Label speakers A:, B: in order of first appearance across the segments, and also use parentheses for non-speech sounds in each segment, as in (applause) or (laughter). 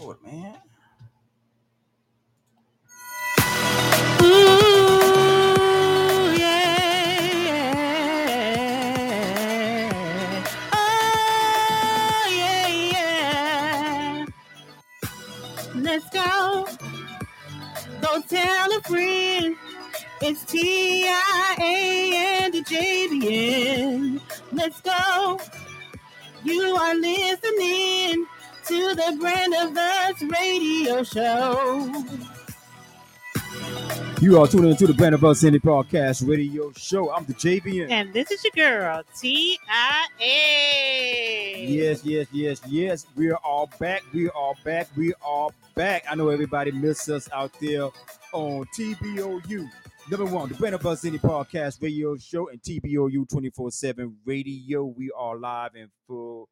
A: Lord, man.
B: Ooh, yeah. Oh, yeah. Let's go. Go tell a friend. It's T-I-A and the JBN. Let's go. You are listening to the Brand of Us radio show.
A: You are tuning into the Brand of Us Indie Podcast Radio Show. I'm the JVN.
B: And this is your girl, T-I-A.
A: Yes, yes, yes, yes. We are all back. We are back. We are back. I know everybody missed us out there on TBOU. Number one, the Brand of Us Indie Podcast Radio Show and TBOU 24 7 Radio. We are live in full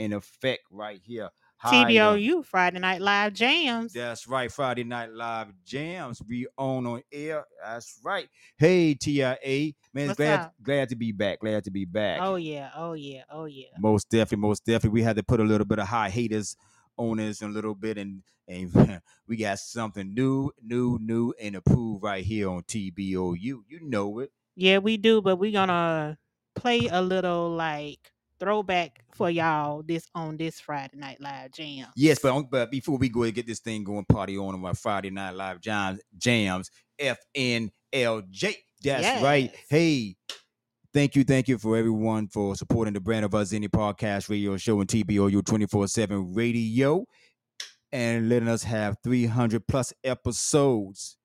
A: in effect right here. Uh,
B: TBOU, Friday Night Live Jams.
A: That's right. Friday Night Live Jams. We on on air. That's right. Hey TIA. Man,
B: What's
A: glad
B: up?
A: glad to be back. Glad to be back.
B: Oh, yeah. Oh, yeah. Oh, yeah.
A: Most definitely, most definitely. We had to put a little bit of high haters on us a little bit and and (laughs) we got something new, new, new and approved right here on TBOU. You know it.
B: Yeah, we do, but we're gonna play a little like throwback for y'all this on this Friday Night Live Jam.
A: Yes, but on- but before we go and get this thing going, party on on our Friday Night Live jams, jams, FNLJ. That's right. Hey, thank you, thank you for everyone for supporting the brand of us indie podcast radio show and TBOU 24-7 radio and letting us have 300 plus episodes.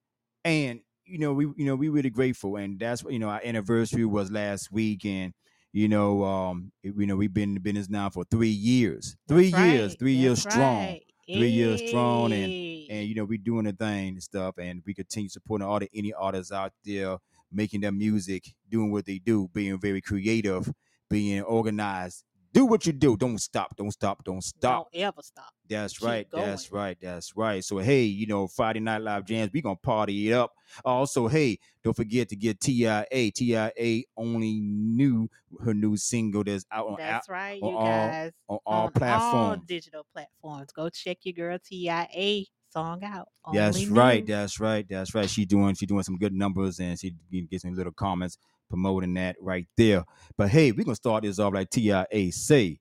A: And you know, we you know, we really grateful. And that's what you know, our anniversary was last week and you know, um, you know, we've been in business now for three years. Three
B: That's
A: years,
B: right,
A: three years
B: that's
A: strong
B: right.
A: Three years strong and- and you know we're doing the thing and stuff and we continue supporting all the any artists out there making their music doing what they do being very creative being organized do what you do don't stop don't stop don't stop
B: don't ever stop.
A: That's
B: keep
A: right that's right that's right so hey you know friday night live jams we gonna party it up also hey don't forget to get tia tia only new her new single that's out on,
B: That's right,
A: on
B: you
A: all-
B: guys.
A: on all
B: on
A: platforms
B: all digital platforms. Go check your girl TIA song out.
A: That's right.
B: New.
A: That's right. That's right. She doing she doing some good numbers and she get get some little comments promoting that right there. But hey, we're gonna start this off like TIA say.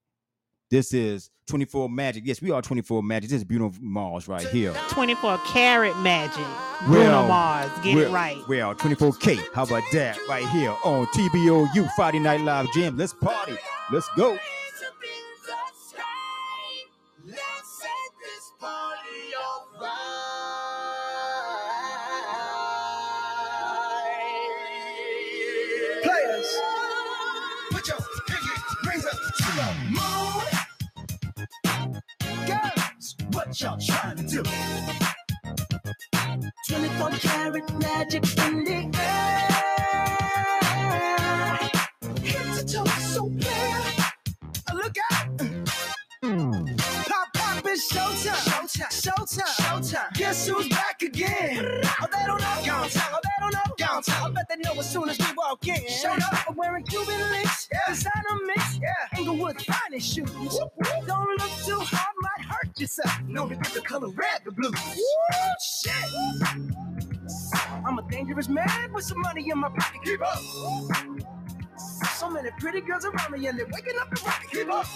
A: This is 24 Magic. Yes, we are 24 Magic. This is Bruno Mars right here.
B: 24 karat magic. Bruno
A: Well,
B: Mars. Get
A: well,
B: it right.
A: Well, 24K. How about that right here on TBOU Friday Night Live Jam? Let's party. Let's go.
C: What y'all trying to do? 24 karat magic in the air. Head to toe, so clear. Look out. Pop, pop, it's showtime. Showtime. Showtime. Showtime. Guess who's back again? Oh, they don't know. Gone time. Oh, they don't know. Gone time. I bet they know as soon as we walk in. Showed up. I'm wearing Cuban links. Yeah. Designer mix. Yeah. Inglewood finest shoes. Don't look too hard, might hurt yourself. Know to the color red, the blue. Woo, shit. I'm a dangerous man with some money in my pocket. Keep up. So many pretty girls around me and they're waking up and rocking. Keep up.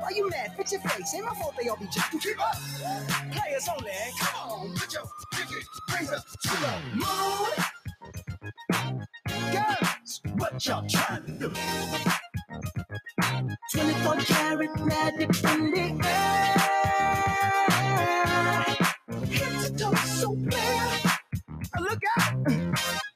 C: Why you mad? Fix your face. Ain't my fault they all be jacking. Keep up. Players only. Come on, put your pinky up to the moon. Girls, what y'all trying to do? 24 karat magic in the air. Head to toe, so. Uh, Look out.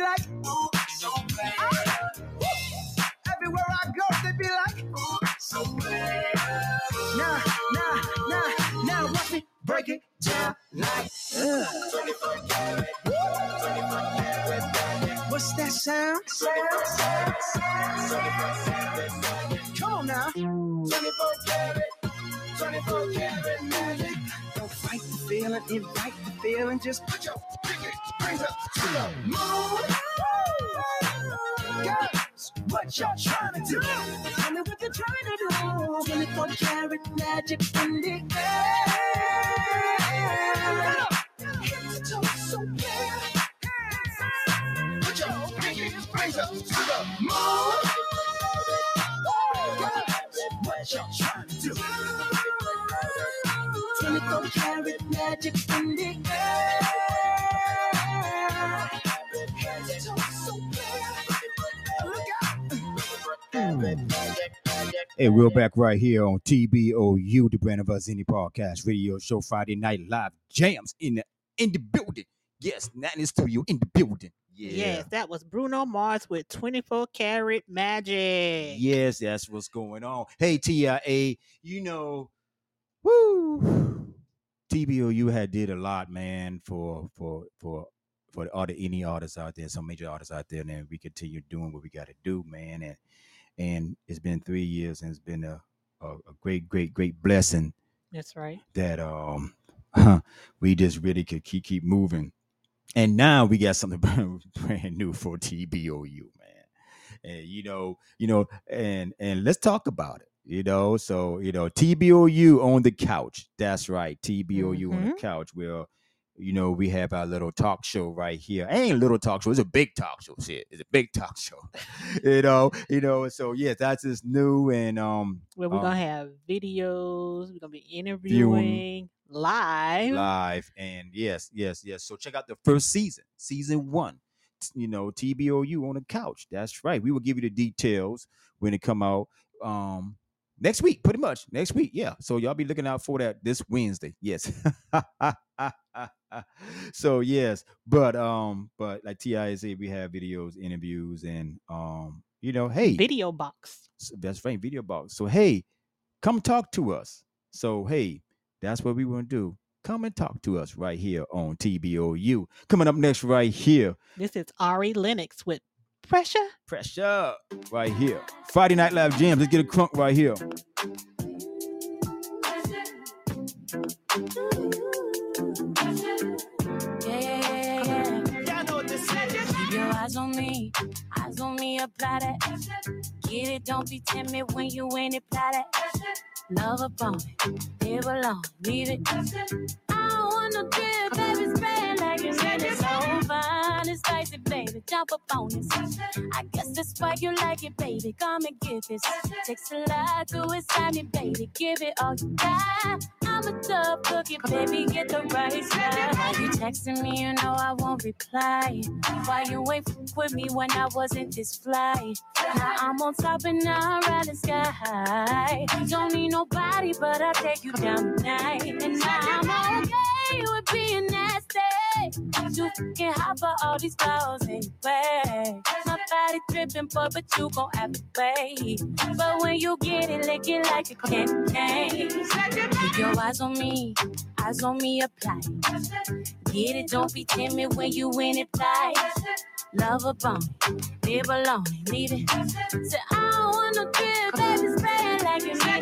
C: Like, ooh, so bad. Everywhere I go, they be like, ooh, so bad. Now, now, now, now, watch me break it down like. Uh. What's that sound? Come on now. 24 karat, 24 karat magic. Don't fight the feeling, invite the feeling. Just put your pinky rings up to the moon. What y'all trying to do? Tell me what you're trying to do. 24 karat magic in the air. Head to toe so clear. Put your pinky rings up to the moon. What y'all trying to do? 24 karat magic in
A: Hey, we're back right here on TBOU, the Brand of Us Indie Podcast Radio Show Friday Night Live Jams in the in the building. Yes, the studio, in the building. Yeah.
B: Yes, that was Bruno Mars with 24 karat magic.
A: Yes, that's what's going on. Hey, TIA, you know, woo, TBOU had did a lot, man, for for for for all the any artists out there, some major artists out there, and we continue doing what we got to do, man. And and it's been three years, and it's been a a, a great, great, great blessing
B: That's right.
A: that um (laughs) we just really could keep keep moving. And now we got something (laughs) brand new for TBOU, man. And you know, you know, and and let's talk about it. You know, so you know, TBOU on the couch. That's right, TBOU on the couch. Where you know we have our little talk show right here. It Ain't a little talk show; it's a big talk show. Shit, it's a big (laughs) talk show. (laughs) you know, you know. So yeah, that's just new and um
B: Where we're
A: um,
B: gonna have videos, we're gonna be interviewing live.
A: live and yes yes yes so check out the first season season one you know tbou on the couch that's right we will give you the details when it come out um next week pretty much next week yeah so y'all be looking out for that this wednesday yes (laughs) (laughs) so yes but um but like ti said we have videos interviews and um you know hey
B: Video box.
A: s- that's right, video box. So hey, come talk to us. So hey, that's what we want to do. Come and talk to us right here on TBOU. Coming up next, right here,
B: This is Ari Lennox with Pressure.
A: pressure right here. Friday Night Live Jams. Let's get a crunk right here.
D: On me, apply that. Get it, don't be timid when you ain't it, apply that. Love upon it, live alone, leave it. I don't want no drip, baby, it you mean it. So fine, it's baby, jump up on. I guess that's why you like it, baby. Come and give this. Takes a lot to inside me, baby. Give it all you got. I'm a tough cookie, baby. Get the right side. Why you texting me? You know I won't reply. Why you ain't f- with me when I wasn't this fly? Now I'm on top and I'm riding sky. High. Don't need nobody, but I'll take you down tonight. And now I'm all okay with being nasty. Too fucking hot for all these girls anyway. My body dripping, but but you gon' have to wait. But when you get it, lick it like a candy. Keep your eyes on me, eyes on me, apply. Get it, don't be timid when you in it, fly. Love a bone, live alone, leave it. Say, I don't want no drip, baby, spray it like you it.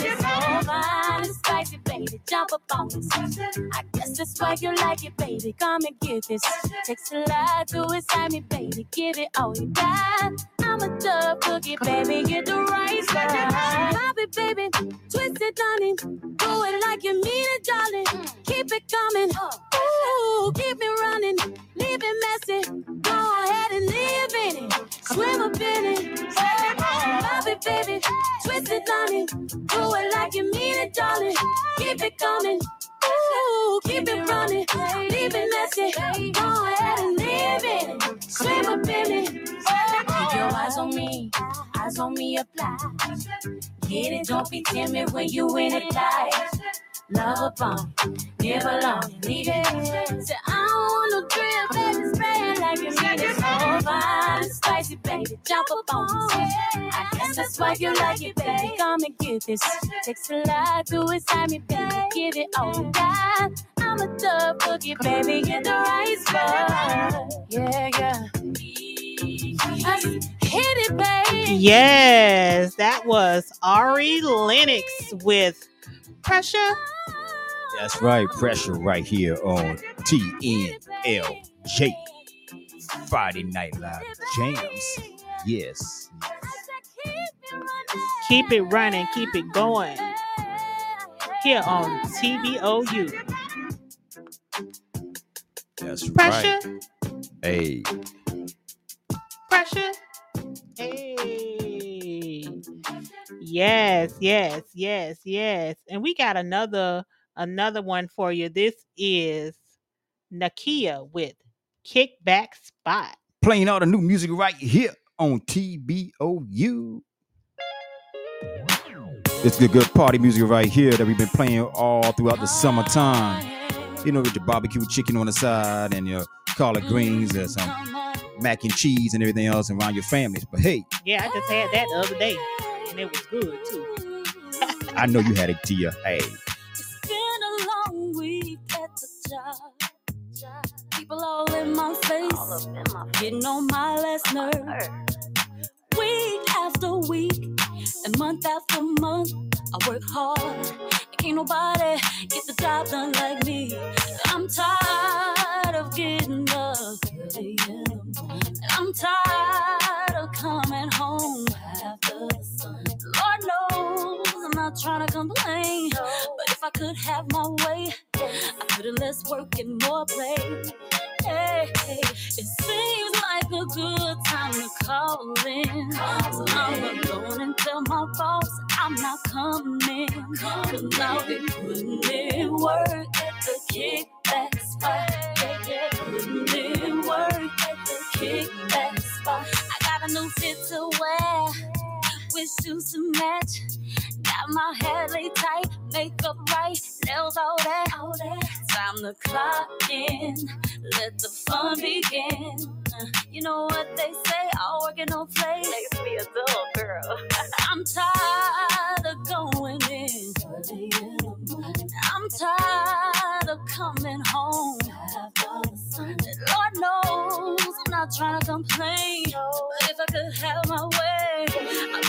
D: Jump up on this. I guess that's why you like it, baby. Come and get this. Takes a lot to inside me, baby. Give it all you got. I'm a tough cookie, baby. Get the right side. Pop it, baby. Twist it, honey. Do it like you mean it, darling. Keep it coming. Ooh, keep me running. Leave it messy. Go ahead and live in it. Swim up in it. Oh, pop it,
E: baby. Twist it, honey. Do it like you mean it, darling. Keep it coming. Ooh, keep it running. Leave it messy. Go ahead and leave in it. Swim up in it. Your eyes on me. Eyes on me, apply. Get it, don't be timid when you in it tight. Love upon, never long, leave it. Say, I don't want no drill, baby, spray it like you mean it. So fine, spicy, baby, jump up on me. I guess that's why you like it, baby. Come and get this. Takes a lot to excite me, baby. Give it all got. I'm a dub boogie, baby, get the right spot. Yeah, yeah. Let's hit it, baby.
B: Yes, that was Ari Lennox with Pressure.
A: That's right. Pressure right here on TNLJ. Friday Night Live Jams. Yes.
B: Keep it running, keep it going. Here on TBOU.
A: That's
B: Pressure,
A: right. Hey.
B: Pressure. Hey. Yes, yes, yes, yes. And we got another another one for you. This is Nakia with Kickback Spot.
A: Playing all the new music right here on TBOU. It's the good party music right here that we've been playing all throughout the summertime. You know, with your barbecue chicken on the side and your collard greens or some mac and cheese and everything else around your families. But hey,
B: Yeah, I just had that the other day. And it was good too.
A: I know you had it to your hey.
E: It's been a long week at the job. People all in my face, getting on my last nerve. Week after week, and month after month, I work hard. Can't nobody get the job done like me. I'm tired of getting up in the morning. I'm tired of coming home after the sun. Lord knows I'm not trying to complain, but if I could have my way, I put in less work and more play. Hey, it seems like a good time to call in. So I'm gonna go and tell my boss I'm not coming. Cause I'll be putting in work at the kickback spot. Yeah, yeah, putting in work at the kickback spot. I got a new fit to wear with shoes to match. Got my hair laid tight, makeup right, nails all that. All that. Time to clock in, let the fun begin. You know what they say, all work and no play. Makes me a dull girl. (laughs) I'm tired of going in. early in the morning. I'm tired of coming home. after the sun. Lord knows I'm not trying to complain. But if I could have my way, I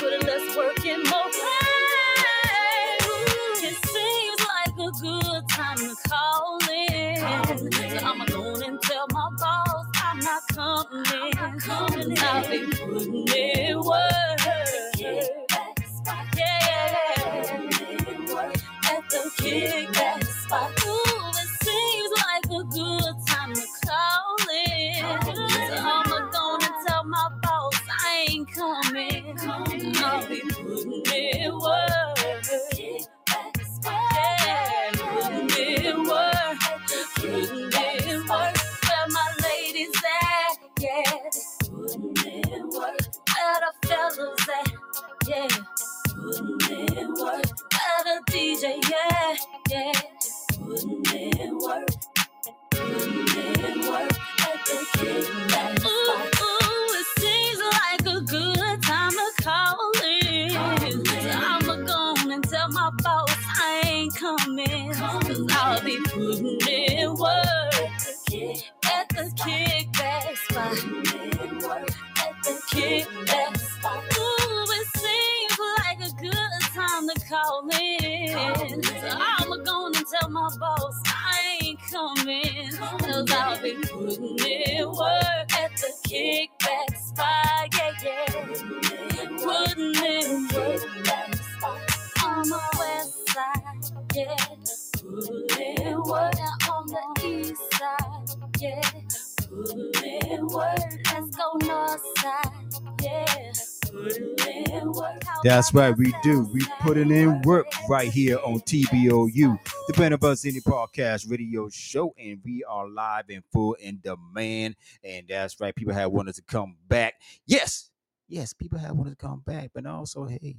A: That's right, we do. We putting in work right here on TBOU, the Brand Indie Podcast Radio Show, and we are live and full in demand. And that's right, people have wanted to come back. Yes, yes, people have wanted to come back, but also, hey,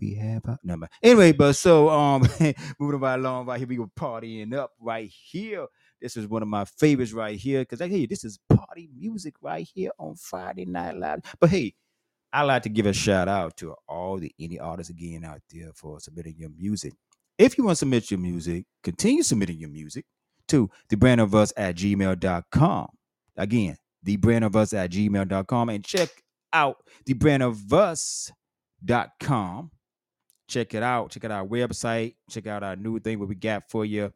A: we have a number. Anyway, but so um (laughs) moving right along right here, we were partying up right here. This is one of my favorites right here because I hey, this is party music right here on Friday Night Live. But hey, I like to give a shout out to all the indie artists again out there for submitting your music. If you want to submit your music, continue submitting your music to the brand of us at gmail.com. Again, the brand of us at gmail.com and check out the brand of us.com. Check it out. Check out our website. Check out our new thing what we got for you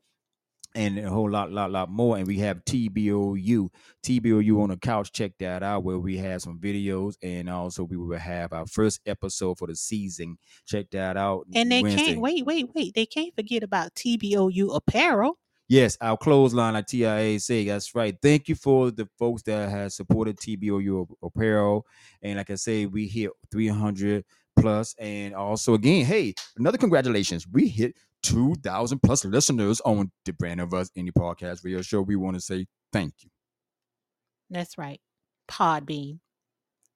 A: and a whole lot, lot, lot more. And we have TBOU, TBOU on the couch. Check that out, where we have some videos, and also we will have our first episode for the season. Check that out.
B: And they
A: Wednesday.
B: can't wait, wait, wait. They can't forget about TBOU apparel.
A: Yes, our clothesline, like TIA say, that's right. Thank you for the folks that have supported TBOU apparel. And like I say, we hit 300 plus. And also, again, hey, another congratulations. We hit 2,000 plus listeners on the Brand of Us Indie Podcast Radio Show. We want to say thank you.
B: That's right. Podbean.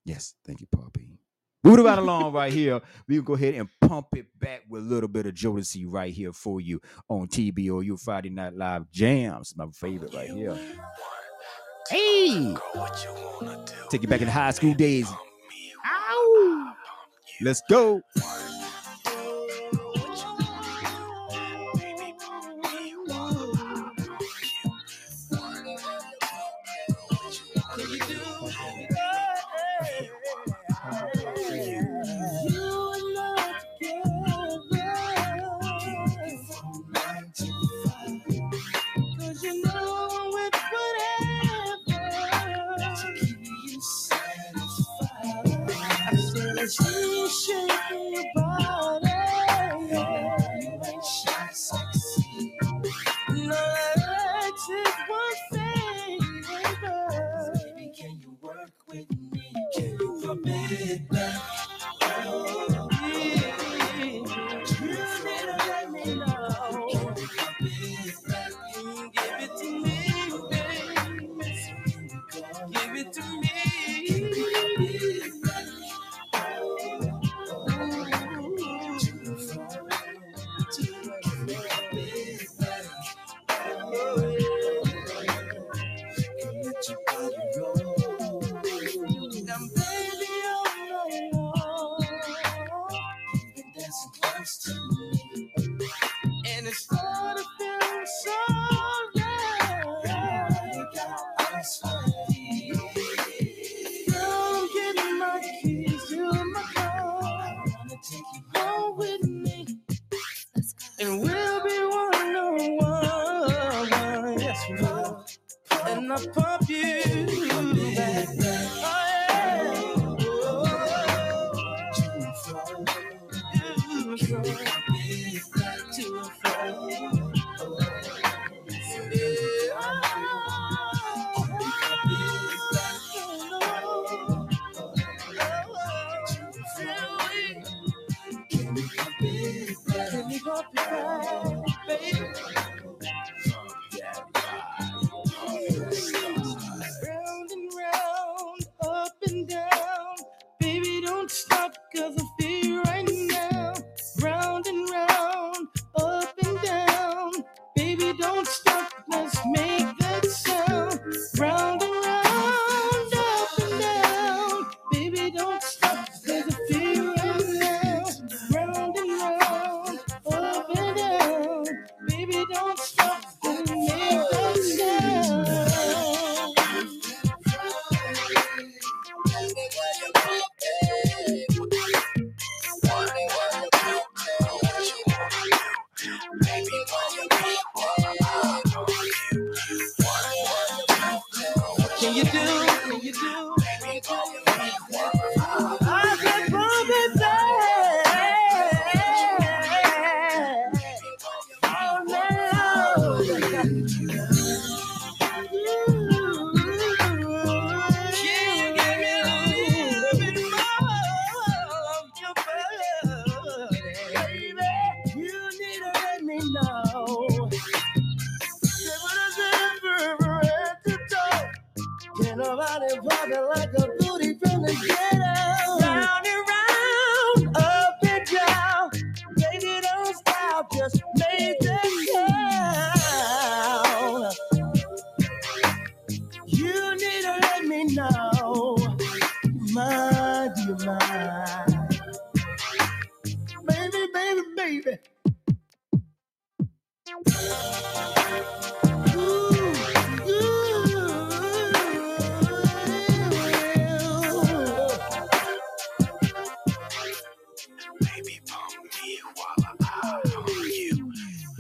A: Yes, thank you, Poppy. Moving right (laughs) along right here, we will go ahead and pump it back with a little bit of Jodeci right here for you on TBOU Friday Night Live Jams. My favorite right here. Hey, take you back in the high school days. Ow! Let's go.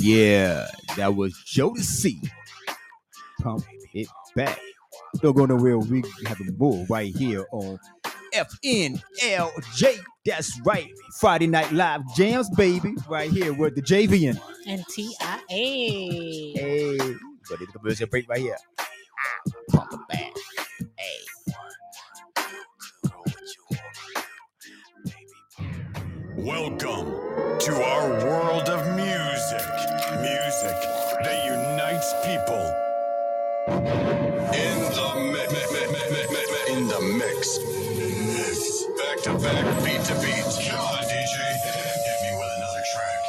F: Yeah, that
A: was Jodeci. Pump it back. Don't go nowhere. We having more right here on FNLJ. That's right. Friday Night Live Jams, baby. Right here with the JVN.
B: And TIA.
A: Hey, but it's a commercial break right here. Ah, pump it back. Hey.
G: Welcome to our world of music. Music that unites people. In the mix. In the mix. Back to back, beat to beat. Come on, DJ. Hit me with another track.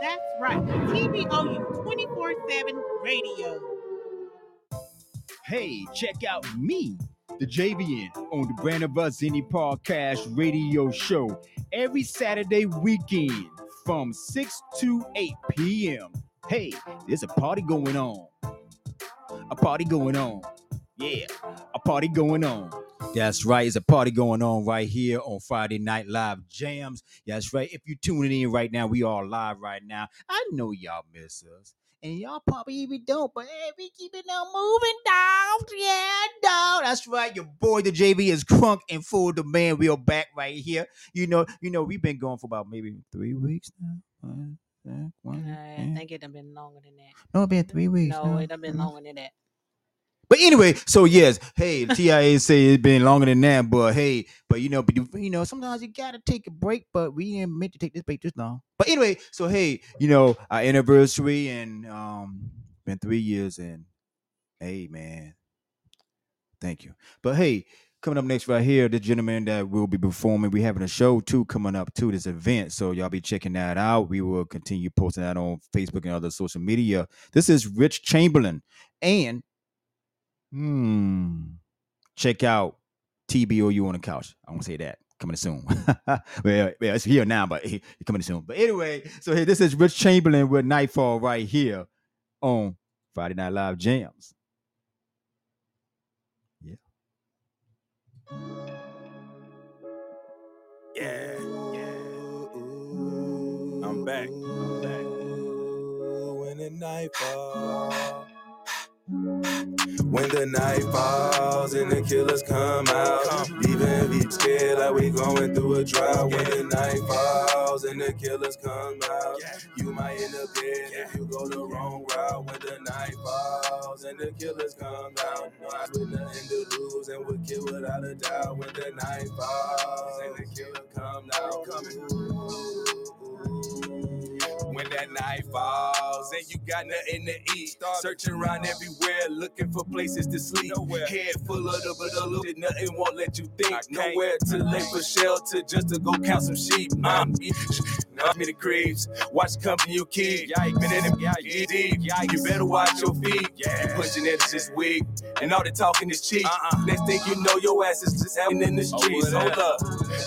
B: That's right. TBOU 24 7 radio.
A: Hey, check out me, the JVN, on the Brand of Us Indie Podcast radio show every Saturday weekend from 6 to 8 p.m. Hey, there's a party going on. A party going on. Yeah, a party going on. That's right. It's a party going on right here on Friday Night Live Jams. That's right. If you're tuning in right now, we are live right now. I know y'all miss us. And y'all probably even don't, but hey, we keep it on moving down. Yeah, down. That's right. Your boy, the JV, is crunk and full of demand. We are back right here. You know, you know, we've been going for about maybe three weeks now. One, uh, one,
B: I think it done been longer than that.
A: No, it's been three weeks.
B: No,
A: now.
B: it done been longer than that.
A: But anyway, so yes, hey, TIA say it's been longer than that, but hey, but you know, but you, you know, sometimes you gotta take a break, but we didn't meant to take this break this long. But anyway, so hey, you know, our anniversary and um been three years and hey man, thank you. But hey, coming up next right here, the gentleman that will be performing, we having a show too coming up to this event, so y'all be checking that out. We will continue posting that on Facebook and other social media. This is Rich Chamberlain and Hmm. Check out TBOU on the couch. I want to say that coming soon. (laughs) well, yeah, it's here now, but (laughs) it's coming soon. But anyway, so here this is Rich Chamberlain with Nightfall right here on Friday Night Live Jams. Yeah.
H: Yeah, yeah. I'm back. I'm back. When the night falls. When the night falls and the killers come out, even we scared like we going through a drought. When the night falls and the killers come out, you might end up dead if you go the wrong route. When the night falls and the killers come out, know I with nothing to lose and would kill without a doubt. When the night falls and the killer come out, coming. When that night falls and you got nothing to eat, searching around everywhere looking for places to sleep. Head full of the loot, nothing won't let you think. Nowhere to lay for shelter, just to go count some sheep. Um, not me the creeps. Watch company you keep. Been in you deep. You better watch your feet. You pushing it this week, and all the talking is cheap. Next thing you know, your ass is just out in the streets. Hold up,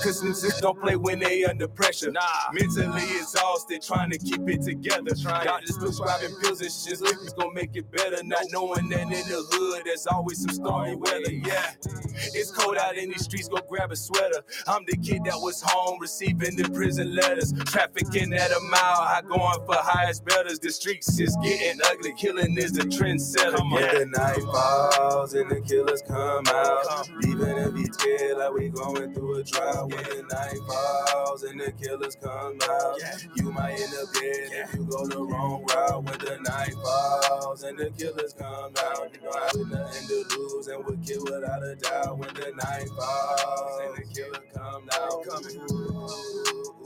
H: cause them sisters don't play when they under pressure. Nah. Mentally exhausted, trying to keep it together. Y'all just prescribing pills and shit. Liquor's gonna make it better, not knowing that in the hood there's always some stormy weather. Yeah, it's cold out in these streets. Go grab a sweater. I'm the kid that was home receiving the prison letters. Trafficking at a mile high, going for highest betters. The streets is getting ugly. Killing is the trendsetter. When the night falls and the killers come out, leaving every scared like we going through a drought. When the night falls and the killers come out, you might end up dead if you go the wrong route. When the night falls and the killers come out, you know I have nothing to lose and would kill without a doubt. When the night falls and the killer come out, coming.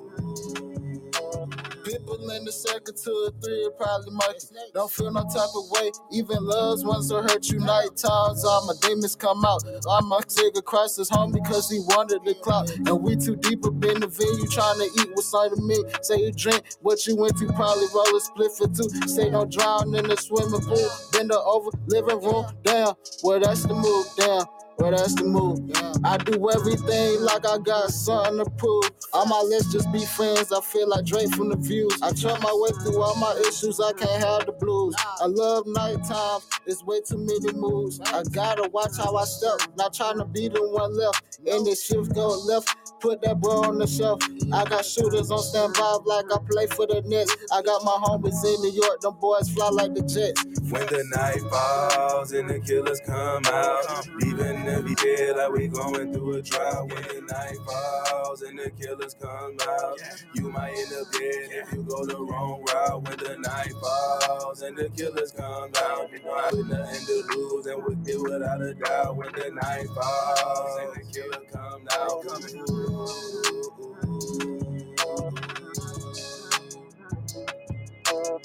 I: People in the second to a three, it probably might. Don't feel no type of way. Even loves ones will hurt you night times. All my demons come out. All my Sega Christ is home because he wanted the clout. And we too deep up in the venue trying to eat what's under me. Say you drink what you went through, probably roll a split for two. Say don't drown in the swimming pool. Bend over, living room, down. Well, that's the move, down. Well, that's the move. I do everything like I got something to prove. All my let's just be friends. I feel like Drake from the views. I try my way through all my issues. I can't have the blues. I love nighttime. It's way too many moves. I gotta watch how I step. Not trying to be the one left. And this shift go left. Put that bro on the shelf. I got shooters on standby like I play for the Nets. I got my homies in New York. Them boys fly like the Jets.
J: When the night falls and the killers come out, leaving every day like we going through a trial. When the night falls and the killers come out, you might end up dead if you go the wrong route. When the night falls and the killers come out, you know I have nothing to lose and we'll get without a doubt. When the night falls and the killer come out.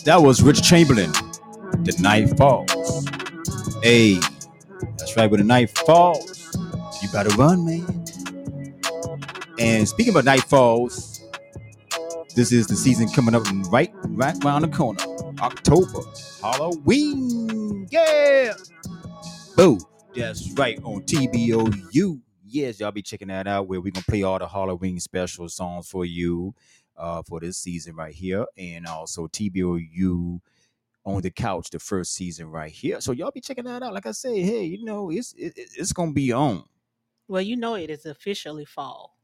A: That was Rich Chamberlain. The night falls. Hey, right. When the night falls, you better run, man. And speaking about night falls, this is the season coming up right, right around the corner. October, Halloween. Yeah. Boo. That's right on TBOU. Yes, y'all be checking that out where we're gonna play all the Halloween special songs for you uh for this season right here. And also TBOU on the couch the first season right here. So y'all be checking that out. Like I say, hey, you know, it's it, it- it's gonna be on.
B: Well, you know it is officially fall.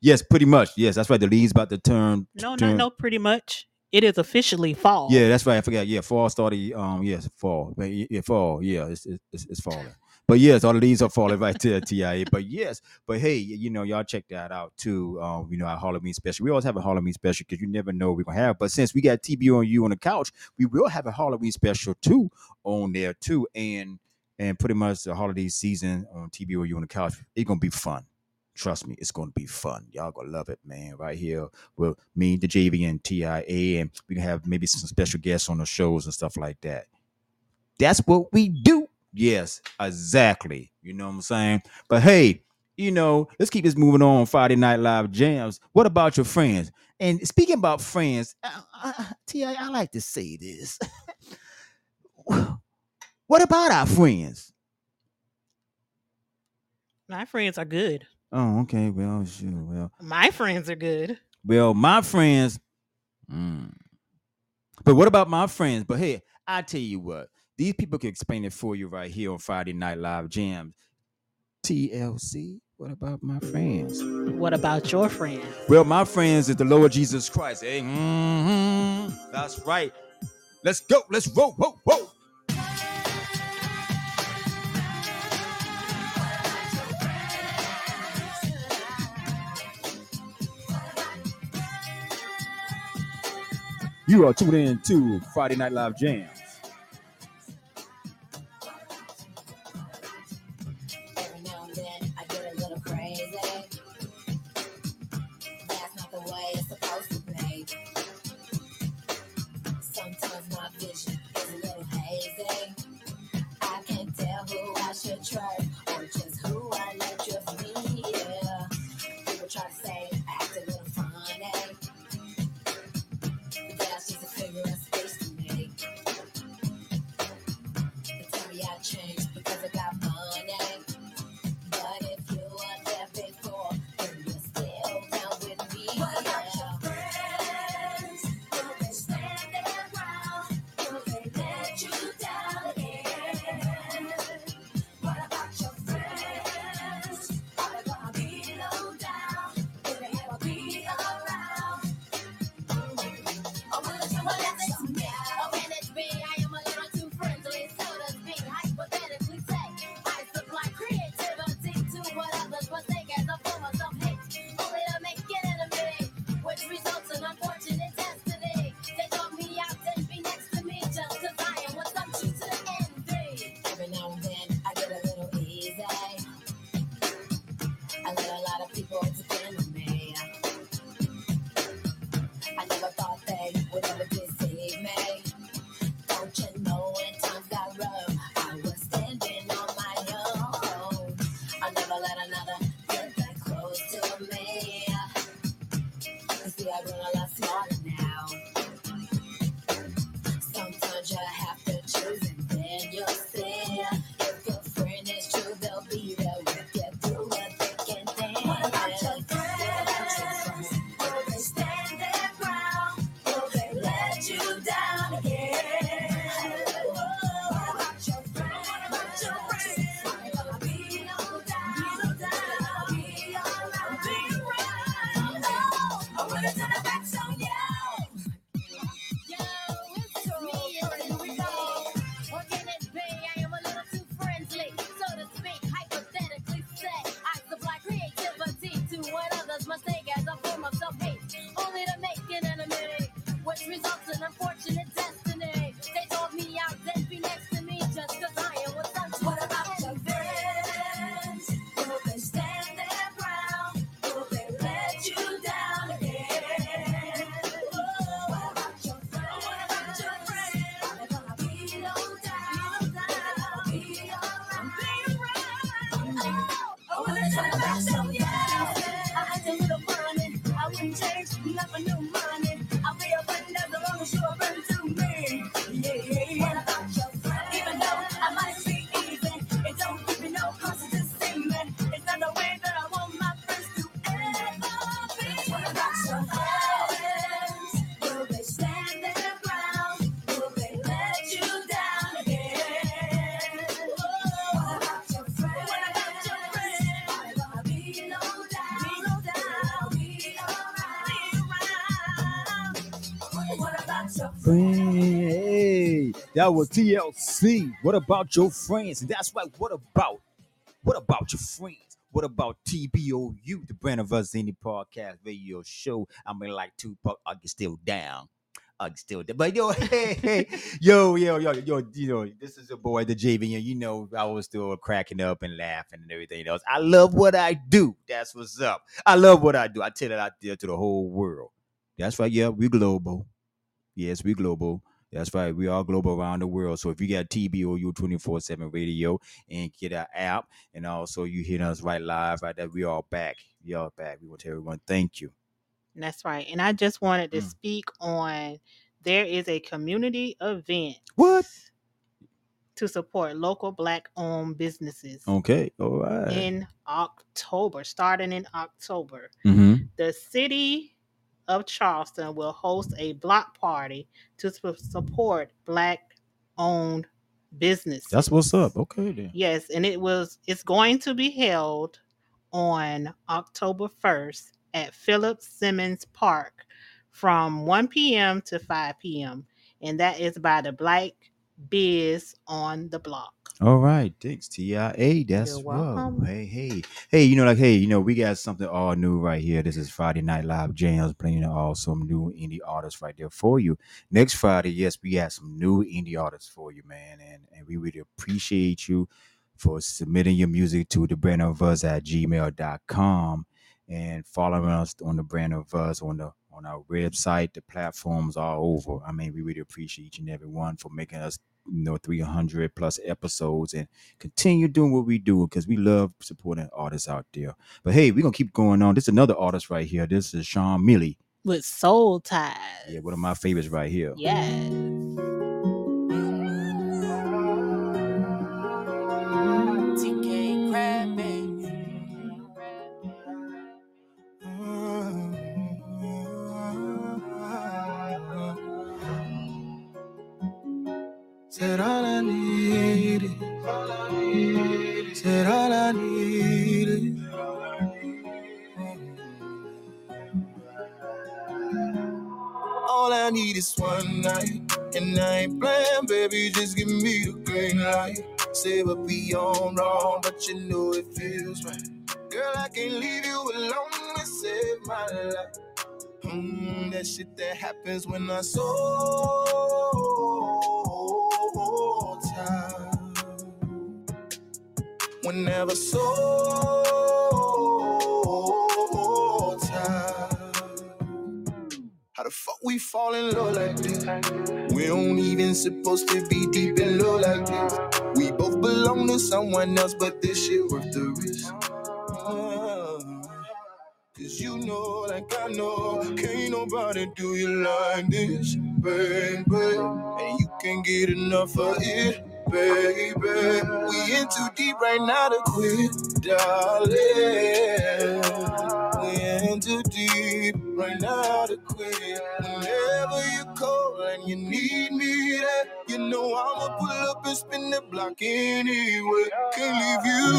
A: Yes, pretty much. Yes, that's right. The leaves about to turn.
B: No, no,
A: turn-
B: no, pretty much. It is officially fall.
A: Yeah, that's right. I forgot. Yeah, fall started. Um, yes, fall. Yeah, fall. Yeah, it's it's, it's falling. But yes, all the leaves are falling right there, TIA. But yes, but hey, you know, y'all check that out too. Um, you know, our Halloween special. We always have a Halloween special because you never know what we're gonna have. But since we got TBOU on the couch, we will have a Halloween special too on there too. And and pretty much the holiday season on TBOU on the couch, it's gonna be fun. Trust me, it's gonna be fun. Y'all gonna love it, man. Right here with me, the JV and TIA, and we can have maybe some special guests on the shows and stuff like that. That's what we do. Yes, exactly. You know what I'm saying? But hey, you know, let's keep this moving on. Friday Night Live jams. What about your friends? And speaking about friends, I, I, Ti, I like to say this. (laughs) what about our friends?
B: My friends are good.
A: Oh, okay. Well, sure. Well,
B: My friends are good.
A: Well, my friends. mm. But what about my friends? But hey, I tell you what, these people can explain it for you right here on Friday Night Live Jams. TLC. What about my friends?
B: What about your friends?
A: Well, my friends is the Lord Jesus Christ. Hey, mhm, that's right. Let's go. Let's roll. Whoa, whoa. You are tuned in to Friday Night Live Jams.
E: Friend,
A: hey, that was TLC. What about your friends? And that's right. What about what about your friends? What about TBOU, the brand of us indie podcast radio show? I mean, like Tupac, I get still down. I get still down. But yo, (laughs) hey, hey, yo, yo, yo, yo, you know, this is your boy, the JV, and you know, I was still cracking up and laughing and everything else. I love what I do. That's what's up. I love what I do. I tell it out there to the whole world. That's right. Yeah, we global. Yes, we global. That's right. We are global around the world. So if you got TBOU 24 7 radio and get our app, and also you hear us right live, right there, we are back. We are back. We want to tell everyone thank you.
B: That's right. And I just wanted to
A: Mm.
B: speak on there is a community event
A: What?
B: to support local black owned businesses
A: Okay. All right.
B: in October, starting in October.
A: mm-hmm.
B: The city of Charleston will host a block party to su- support black owned businesses.
A: That's what's up. Okay then.
B: Yes, and it was it's going to be held on October 1st at Philip Simmons Park from 1 p.m. to 5 p.m. And that is by the Black Biz on the block.
A: All right, thanks TIA. That's
B: You're
A: whoa. Hey, hey, hey. You know, like, hey, you know, we got something all new right here. This is Friday Night Live Jams playing all some new indie artists right there for you. Next Friday, yes, we got some new indie artists for you, man, and and we really appreciate you for submitting your music to the brand of us at gmail.com and following us on the brand of us on the on our website, the platforms all over. I mean, we really appreciate each and every one for making us you know 300 plus episodes and continue doing what we do because we love supporting artists out there but hey we're gonna keep going on this is another artist right here this is sean Milley.
B: With Soul Ties.
A: yeah one of my favorites right here
B: Yes.
F: Happens when I'm so tired. Whenever so tired. How the fuck we fall in love like this? We don't even supposed to be deep in love like this. We both belong to someone else, but this shit worth the risk. Know, like I know, can't nobody do you like this, baby. And you can't get enough of it, baby. We in too deep right now to quit, darling. We in too deep right now to quit. Whenever you call and you need me there, you know I'ma pull up and spin the block anyway. Can't leave you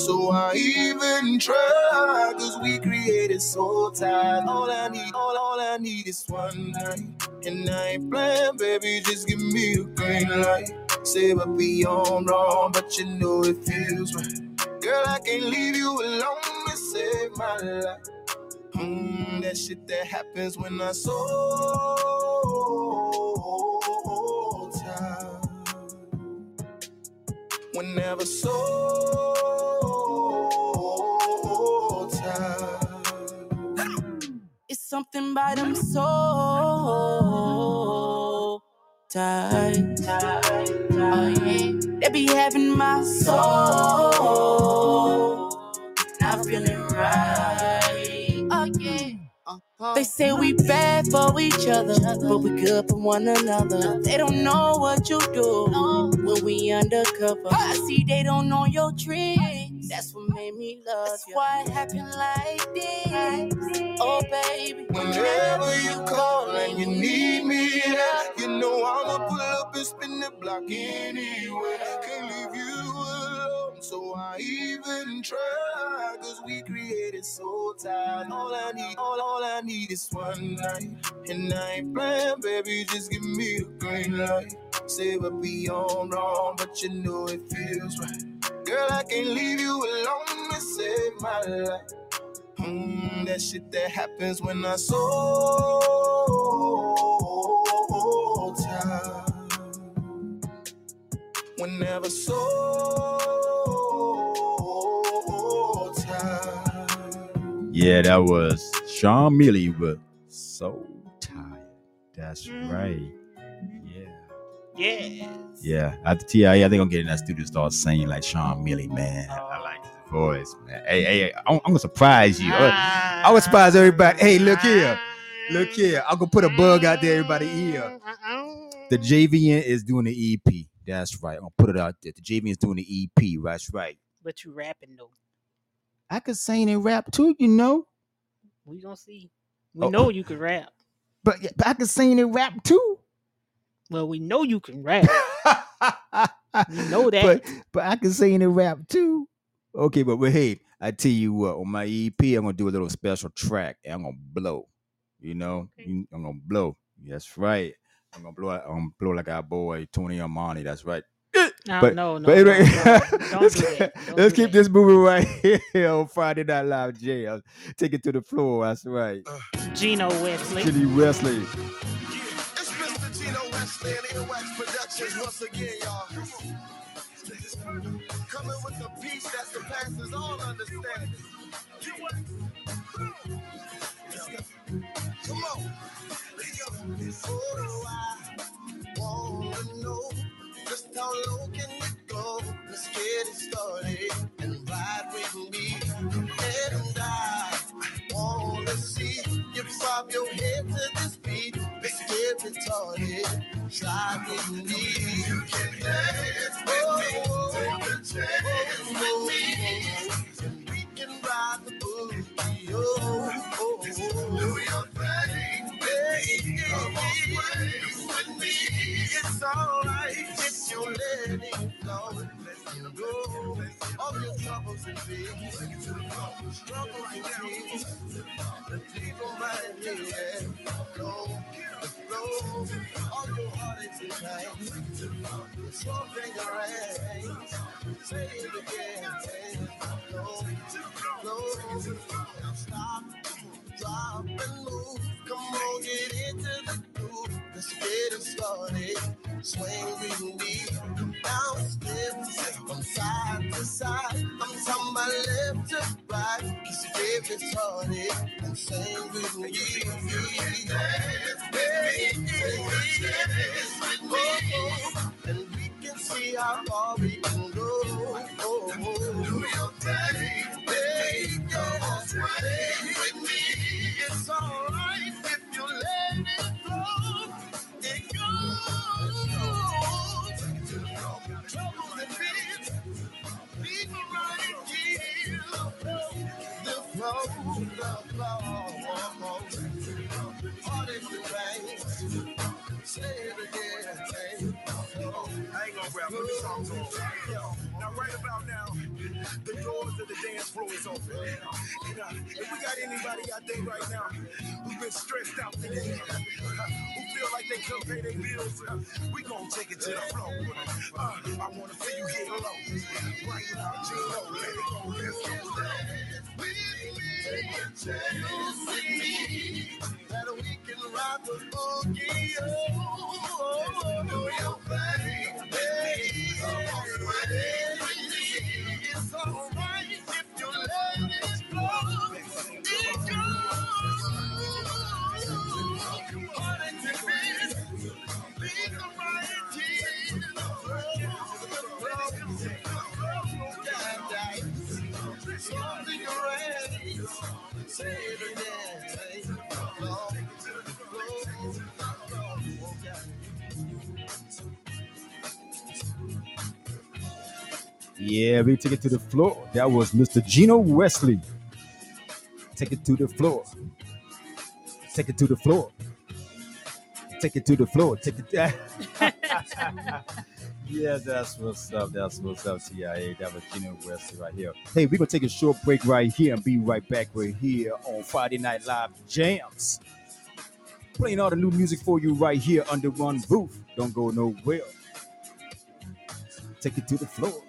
F: so I even try. Cause we created soul ties. All I need, all, all I need is one night. And I ain't playing, baby, just give me the green light. Say what be on wrong, but you know it feels right. Girl, I can't leave you alone and save my life. Mm, that shit that happens when I'm so tired. Whenever so tired.
E: It's something by them so tight. They be having my soul. Not feeling right. Yeah. They say we bad for each other, but we good for one another. They don't know what you do when we undercover. I see they don't know your tricks. That's what made me love That's you. why it happened like this. Oh baby,
J: Whenever you call and you need me, yeah, you know I'ma pull up and spin the block anyway. Can't leave you alone, so I even try. Cause we created so tight. All I need, all, all I need is one night. And I ain't playing, baby, just give me the green light. Say what we on wrong, but you know it feels right. Girl, I can't leave you alone to save my life. Mm, that shit that happens when I so tired. Whenever so
A: Yeah, that was Sean Milley with Soul Ties. That's
B: Mhm.
A: right. Yeah.
B: Yes.
A: Yeah. After TIA, I think I'm getting in that studio start singing like Sean Milley, man. I like his voice, man. Hey, hey, I'm, I'm gonna surprise you. Uh,
B: Ah.
A: I'm gonna surprise everybody. Hey, look here. Look here. I'm gonna put a bug out there, everybody here. The JVN is doing the EP. That's right. I'm gonna put it out there. The JVN is doing the EP. That's right.
B: But you rapping though.
A: I could sing and rap too, you know.
B: We gonna see. We
A: Oh.
B: know you can rap.
A: But, but I could sing and rap too.
B: Well, we know you can rap. (laughs) We know that.
A: But but I can sing and rap too. Okay, but, but hey, I tell you what, on my EP, I'm gonna do a little special track and I'm gonna blow. You know,
B: Okay.
A: I'm gonna blow. That's right. I'm gonna blow. I'm gonna blow like our boy Tony Armani. That's right.
B: No,
A: But-
B: no, no.
A: but anyway,
B: no, no. (laughs) Don't
A: let's,
B: do
A: keep-
B: Don't
A: let's keep this moving right (laughs) here on Friday Night Live Jail. Take it to the floor. That's right. Uh.
B: Gino Wesley.
A: Kenny Wesley.
J: It's Mr. Gino Wesley and Ear Wax Productions once again, y'all. Coming with a piece that surpasses all understanding. Come on. Oh, how low can you go? Let's get it started and ride with me. And I wanna see you bob your head to this beat. Let's get retarded. Slide with me. You can dance with me. Take a chance with me. We can ride the boogie. Oh, oh, oh. Do your It's alright if you let it go. All your troubles and fears. Leave them right here. Go. Flow. All your heartaches and pains. Slow finger hands. Say it again. Flow. Now stop. Drop and move. Come on, get into the groove. Let's get it started. Swing with me. Now step from side to side. I'm from my left to right. Just get it started and sing with me. Oh, And we can see how far we can go. Oh, oh, oh. Do your thing, baby. Swing with me. It's if you let it flow. It goes. And fears. Here. The flow, the flow. Say it again.
K: I ain't gonna to now right about now, the doors of the dance floor is open. Uh, if we got anybody out there right now who's been stressed out today, who feel like they can't pay their bills, uh, we gonna take it to the floor. Uh, I wanna feel you get low. Right now, Gino, let it go, let's go.
J: that we can ride the boogie. Oh, do your thing, baby. It's alright if you let
K: Yeah,
A: we take it to the floor. That was Mr. Gino Wesley. Take it to the floor. Take it to the floor. Take it to the floor. Take it. (laughs) yeah, that's what's up. That's what's up, TIA. That was Gino Wesley right here. Hey, we're gonna take a short break right here and be right back. We're here on Friday Night Live Jams. Playing all the new music for you right here under one roof. Don't go nowhere. Take it to the floor.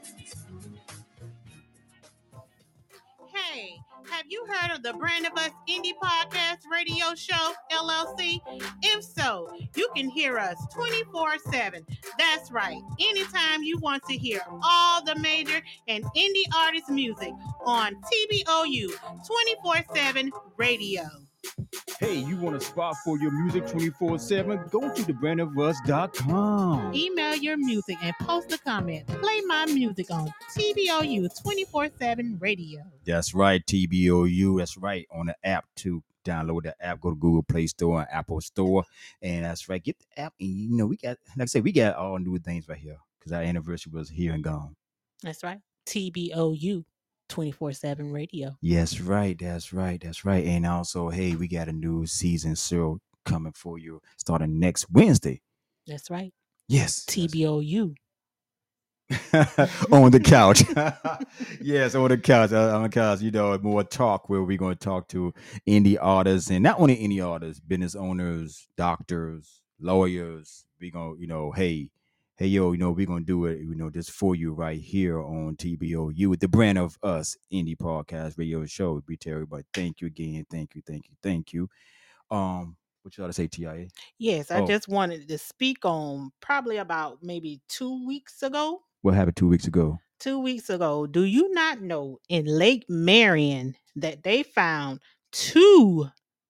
B: You heard of the Brand of Us Indie Podcast Radio Show, LLC? If so, you can hear us 24 7. That's right, anytime you want to hear all the major and indie artist music on TBOU 24 7 radio.
A: Hey, you want a spot for your music 24 7? Go to thebrandofus.com.
B: Email your music and post a comment. Play my music on TBOU 24 7 radio.
A: That's right, TBOU. That's right, on the app too. Download the app, go to Google Play Store and Apple Store. And that's right, get the app. And you know, we got, like I said, we got all new things right here because our anniversary was here and gone.
B: That's right, TBOU 24 7 radio.
A: Yes, right. That's right. That's right. And also, hey, we got a new season zero coming for you starting next Wednesday.
B: That's right,
A: Yes.
B: TBOU. (laughs)
A: on the couch. (laughs) yes, on the couch. uh, On the couch, you know, more talk where we're going to talk to indie artists and not only indie artists, business owners, doctors, lawyers. We're going to, you know, hey, hey, yo, you know, we're going to do it, you know, just for you right here on TBOU with the brand of us indie podcast radio show. We tell everybody, thank you again. Thank you. Thank you. Thank you. Um, what you ought to say, TIA?
B: Yes, I
A: Oh.
B: just wanted to speak on probably about maybe two weeks ago.
A: What happened two weeks ago?
B: Two weeks ago, do you not know in Lake Marion that they found two,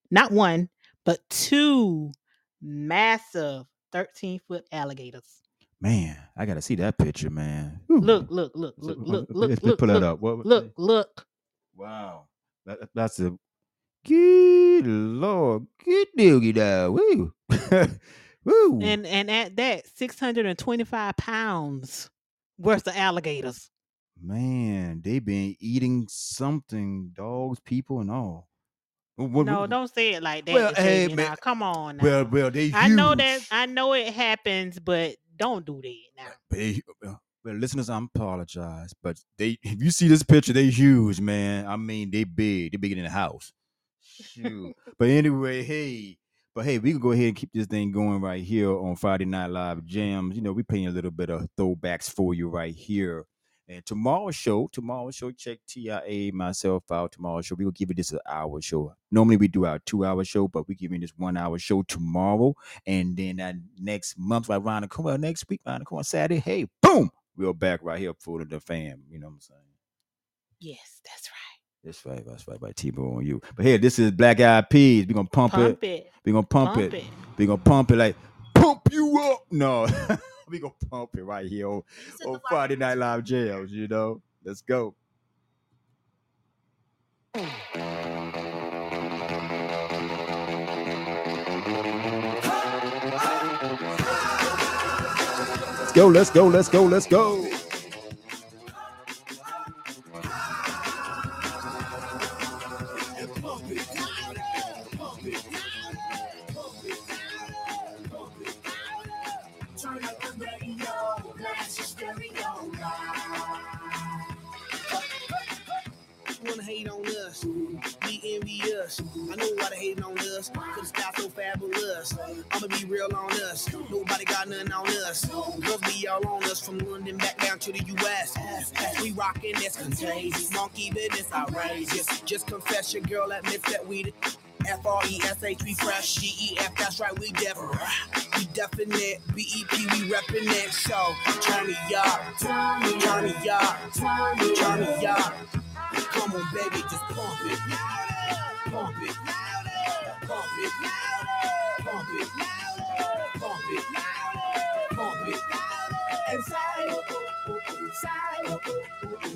B: not one, but two massive 13 foot alligators?
A: Man, I got to see that picture, man.
B: Look, look, look, look, look, look,
A: let's
B: look,
A: pull that up. What-
B: look, look.
A: Wow. That, that's a good lord. Good doogie dog. Woo. Woo.
B: And and at that, 625 pounds worth of alligators.
A: Man, they been eating something, dogs, people, and all. What-
B: No,
A: what-
B: don't say it like that.
A: Well, hey, man.
B: Come on now.
A: Well, well, they
B: I know that. I know it happens, but don't do that uh, now.
A: They, well, well, listeners, I apologize, but they if you see this picture, they huge, man. I mean, they big. They bigger than the house. Shoot. (laughs) but anyway, hey, but hey, we can go ahead and keep this thing going right here on Friday Night Live Jams. You know, we playing a little bit of throwbacks for you right here. And tomorrow's show, tomorrow's show, check TIA myself out. Tomorrow's show, we will give you this an hour show. Normally we do our two hour show, but we give you this one hour show tomorrow. And then that next month, right around the corner, next week, around the corner, Saturday, hey, boom, we're back right here for the fam. You know what I'm saying?
B: Yes, that's right.
A: That's right, that's right, by TBOU. But here, this is Black Eyed Peas. We're gonna pump,
B: Pump
A: it.
B: it.
A: We're gonna pump,
B: Pump
A: it.
B: it.
A: We're gonna pump it like pump you up. No, (laughs) we gonna pump it right here on, on Friday Night Live Jams, you know. Let's go. Let's go, let's go, let's go, let's go.
K: Outrageous. Just confess your girl admits that we the F R E S H, we fresh. G E F, that's right, we def. We definite. B E P, we reppin' it. So, turn me up, turn me up, turn me up. Come on, baby, just pump it. Pump it. Pump it. Pump it. Pump it. Pump it. Inside. Inside.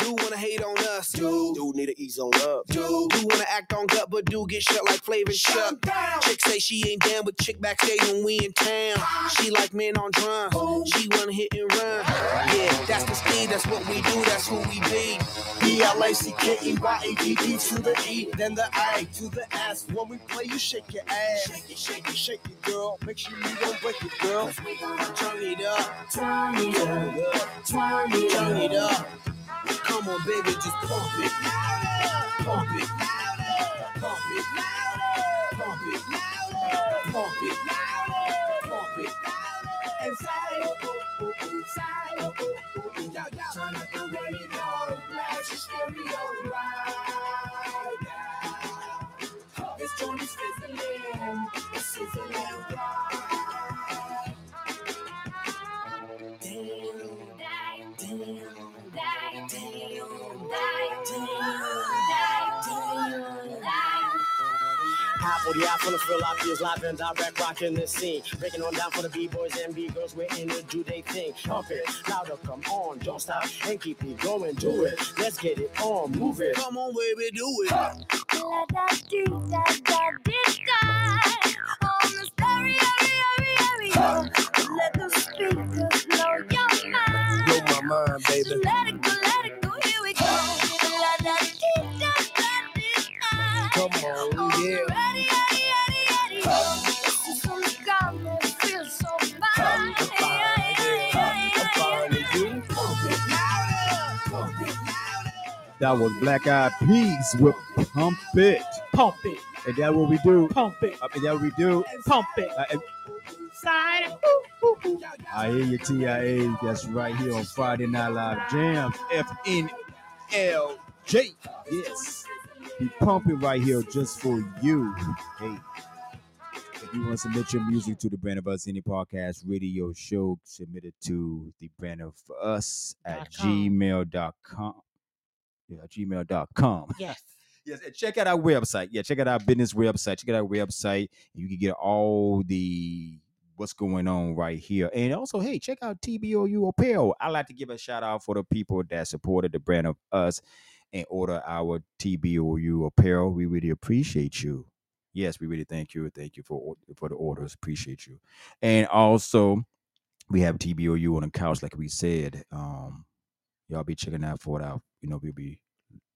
L: Do wanna hate on us,
M: Dude, dude need to ease on up.
L: Do do wanna act on gut, but do get shut like Flavor Chuck. Chick say she ain't down, but chick backstage when we in town. She like men on drum. She wanna hit and run. Yeah, that's the speed. That's what we do. That's who we be.
M: B-L-A-C-K-E-Y-A-D-D to the E, then the I to the S. When we play, you shake your ass. Shake it, shake it, shake it, girl. Make sure you don't break it, girl.
L: Turn it up,
E: Turn it up, turn it up.
L: turn it up. Come on, baby, just pump it, pump it, pump it, pump it, pump it, pump it.
E: And side, side, oh, oh. Turn up the radio, blast your stereo right
M: Half for the eye from the fill out is live and direct rocking the scene. Breaking on down for the B-boys and B-girls, we're in to do they thing. Pump it, louder, come on, don't stop and keep it going, do it. Let's get it on, move it.
L: Come on, baby, do it.
E: La da dee da da dee da. On the stereo, stereo, stereo. Let the speakers blow your mind.
L: Blow my mind,
E: So
L: baby.
E: let it go, let it go, here we go. La da dee da da dee da.
L: Come on,
E: On the
L: yeah.
E: That
A: was Black Eyed Peas with Pump It.
B: Pump it,
A: And that what we do.
B: pump it,
A: I mean, that what we do.
B: pump it.
A: Uh,
B: Side.
A: I hear you, TIA. That's right here on Friday Night Live Jams. FNLJ. Yes. Be pumping right here just for you. Hey. If you want to submit your music to the Brand of Us Indie Podcast radio show, submit it to the Brand of Us at gmail.com. Yeah, gmail.com.
B: Yes. (laughs)
A: Yes, and check out our website. Yeah, check out our business website. Check out our website. You can get all the what's going on right here. And also, hey, check out TBOU Apparel. I like to give a shout out for the people that supported the brand of us and order our TBOU apparel. We really appreciate you. Yes, we really thank you. Thank you for for the orders. Appreciate you. And also, we have TBOU on the couch, like we said. Um, y'all be checking that for it out. You know, we'll be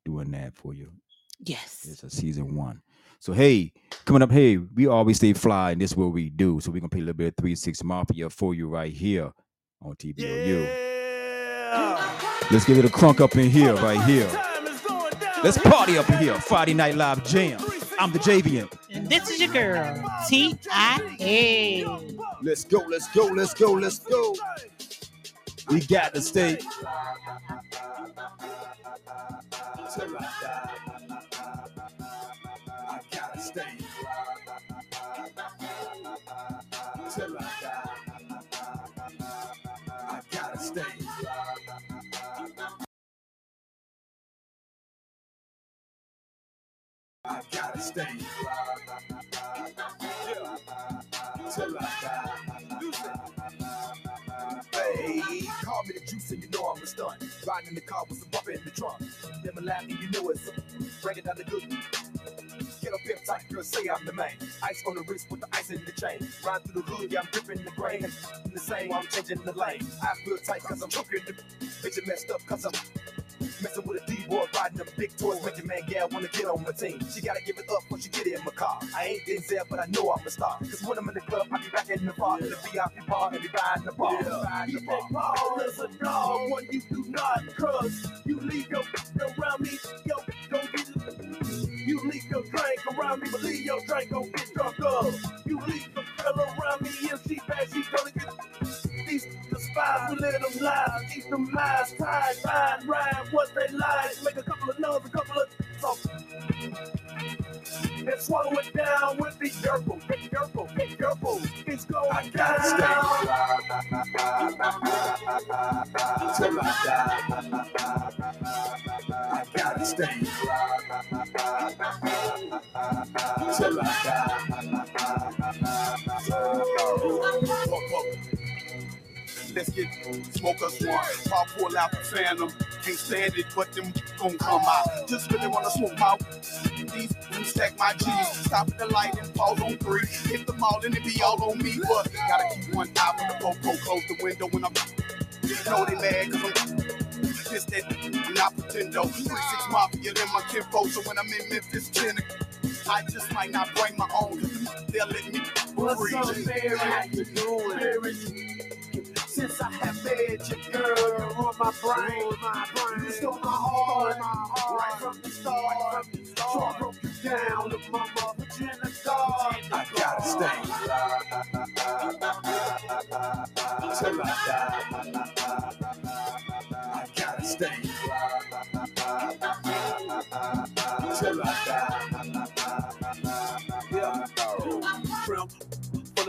A: doing that for you.
B: Yes.
A: It's a season one. So hey, coming up, hey, we always stay fly, and this is what we do. So we're gonna play a little bit of three six mafia for you right here on TBOU. Let's give it a crunk up in here, right here. Let's party up in here. Friday Night Live Jam. I'm the Javian.
B: And this is your girl, T.I.A.
A: Let's go, let's go, let's go, let's go. We got to stay.
N: Till I die. I gotta stay. Till I die. I gotta stay. I gotta stay. Till I die. Call me the juice and you know I'm a stunt. Riding in the car with some bump in the trunk. Then laugh and you know it's bringing down the good. Get up here tight, girl, say I'm the man. Ice on the wrist with the ice in the chain. Ride through the hood, yeah, I'm gripping the grain. In the same I'm changing the lane. I feel tight cause I'm choking the bitch messed up cause I'm messing with a D-boy riding them big toys. Make your man gal wanna get on my team. She gotta give it up when she get in my car. I ain't Denzel, but I know I'm a star. Cause when I'm in the club, I be back in the bar. In the VIP bar, and be riding the bar. Riding the bar.
K: Paul is a dog, one you do not trust. You leave your around me, yo, don't get You leave your drink around me, but leave your drink gon' get drunk up. You leave the girl around me, if she bad, she gonna get these spies, we let them lie, keep them lies tied, ride, ride, what they lies, make a couple of no's, a couple of songs. And swallow it down with the careful, be careful, be careful. It's going
N: I gotta
K: down.
N: Till I die. I gotta stay. Till I die. Let's get smoke us one. Pop pull out the phantom. Can't stand it, but them gon' come out. Just really wanna smoke my these stack my G's. Stop at the light and pause on three. Hit the mall and it be all on me. But gotta keep one eye on the popo. Close the window when I'm You know they mad cause I'm this that not pretendo. Three six mafia than my kinfolk. So when I'm in Memphis, ten, I just might not bring my own. They'll let me
C: What's up, Mary? How you doing? Since I have met you, girl, on my brain, my brain, you stole my heart, my heart, right from the start, from the start. So I broke you down, look, you in the dark. I gotta stay. Till I die. I gotta stay.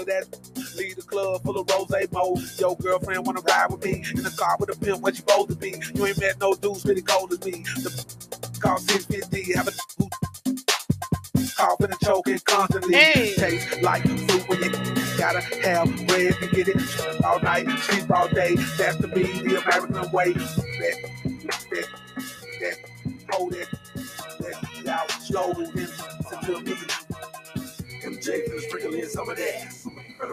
N: Of that. Leave the club full of rose mo. Yo, girlfriend wanna ride with me in the car with a pimp. What you supposed to be? You ain't met no dudes really cold as me. The car 650, have a coughing and choking constantly.
B: Hey.
N: Taste like fruit when you gotta have bread to get it. All night, sleep all day. That's to be the American way. That, that, that, hold it, that, out slow and then to me. MJ sprinkle in some of that. I'm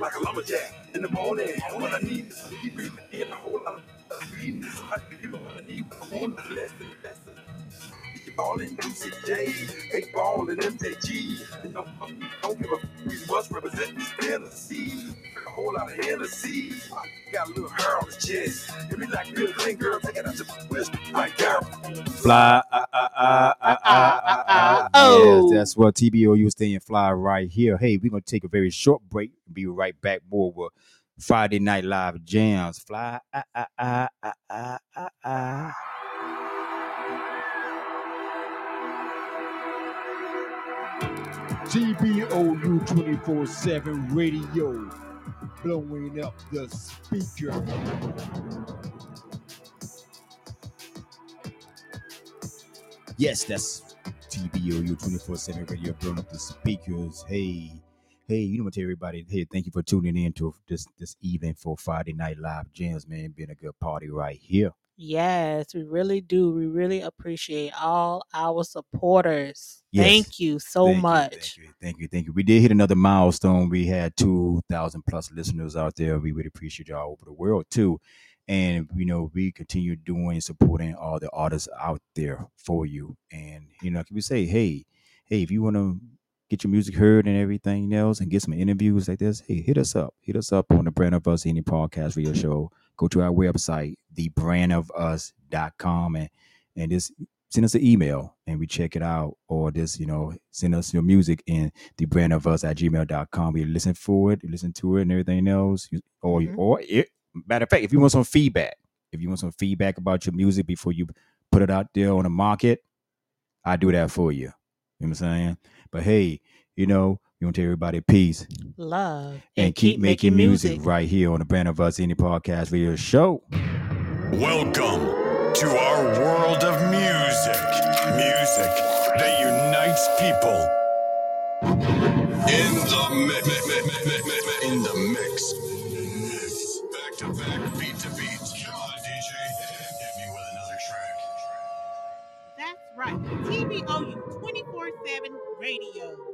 N: like a lumberjack in the morning. What I need is a deep breathing in a whole lot of reading. I can give what I need, I want the less than the less. You ballin' UCJ, hey ballin' MJG. And I'm, I'm, don't give a f- we must represent this Tennessee. A whole lot of Hennessy. Got a little hair on his chest. It be like Bill Clinton, girl, take it out your wrist. Like, girl.
A: Fly, ah, ah, ah, ah, ah, ah, ah.
B: Oh.
A: Yes, that's what TBOU staying fly right here. Hey, we're gonna take a very short break. Be right back more with Friday Night Live jams. Fly, ah, ah, ah, ah, ah, ah, TBOU 24 7 radio blowing up the speaker. Yes, that's TBOU 24 7 radio blowing up the speakers. Hey, hey, you know what, everybody? Hey, thank you for tuning in to this this evening for Friday Night Live Jams, man. Being a good party right here.
B: Yes, we really do. We really appreciate all our supporters.
A: Yes.
B: Thank you so
A: Thank you,
B: much.
A: thank you, thank you, thank you. We did hit another milestone. We had 2,000 plus listeners out there. We really appreciate y'all over the world too. And, you know, we continue doing, supporting all the artists out there for you. And, you know, like we say, hey, hey, if you want to get your music heard and everything else and get some interviews like this, hey, hit us up. Hit us up on the Brand of Us Indie Podcast Radio Show. Go to our website, thebrandofus.com, and, and just send us an email and we check it out. Or just, you know, send us your music in the brand of us at gmail.com. We listen for it, listen to it and everything else. Or,
B: Mhm.
A: or it, matter of fact, if you want some feedback, if you want some feedback about your music before you put it out there on the market, I do that for you. You know what I'm saying? But hey, you know, you want to tell everybody peace
B: Love
A: and, keep, making, music, right here on the Brand of Us Indie Podcast Radio Show.
G: Welcome to our world of music. Music that unites people. In the mix. In the mix. Back to back, beat to beat. Come on, DJ. Hit me with another track.
B: That's right. TBOU 24 7 radio.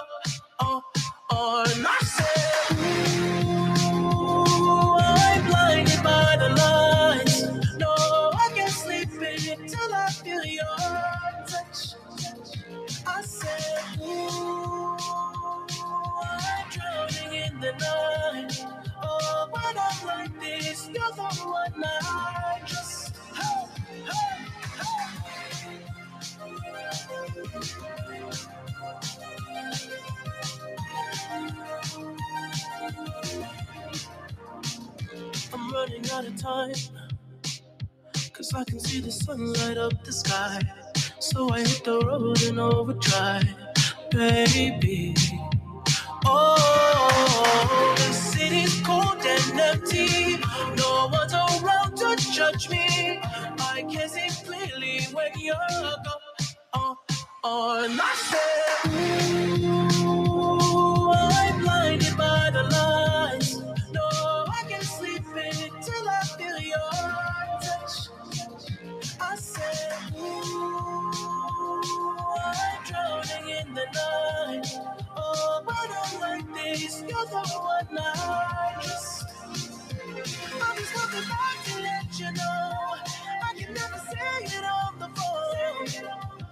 C: Oh, out of time. Cause I can see the sun light up the sky. So I hit the road and overdrive, baby. Oh, the city's cold and empty. No one's around to judge me. I can see clearly when you're gone. On, on, I said. never. I'm just coming back to let you know I can never say it on the phone.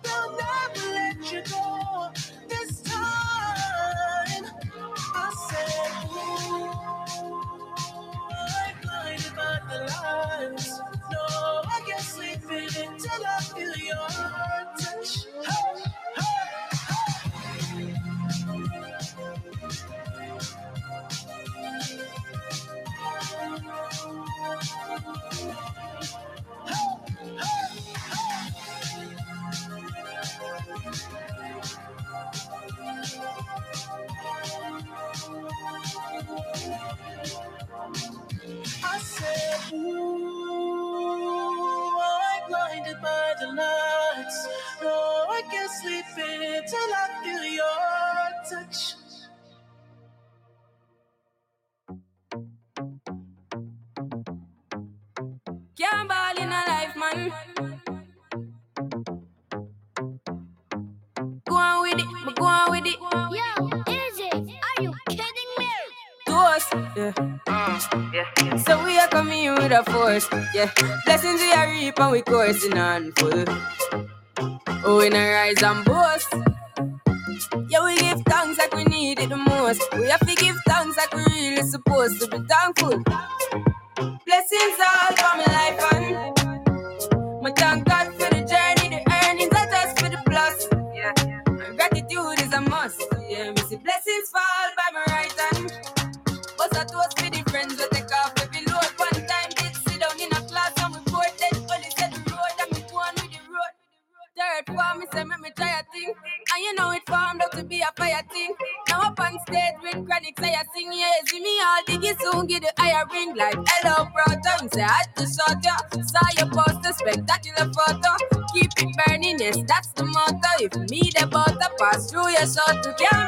C: They'll never let you go this time. I said, I'm blinded by the lights. No, I can't sleep I feel your
O: yeah. Blessings we are reaping, we coursing on full. Oh, in a rise and boom. pass through your soul to carry.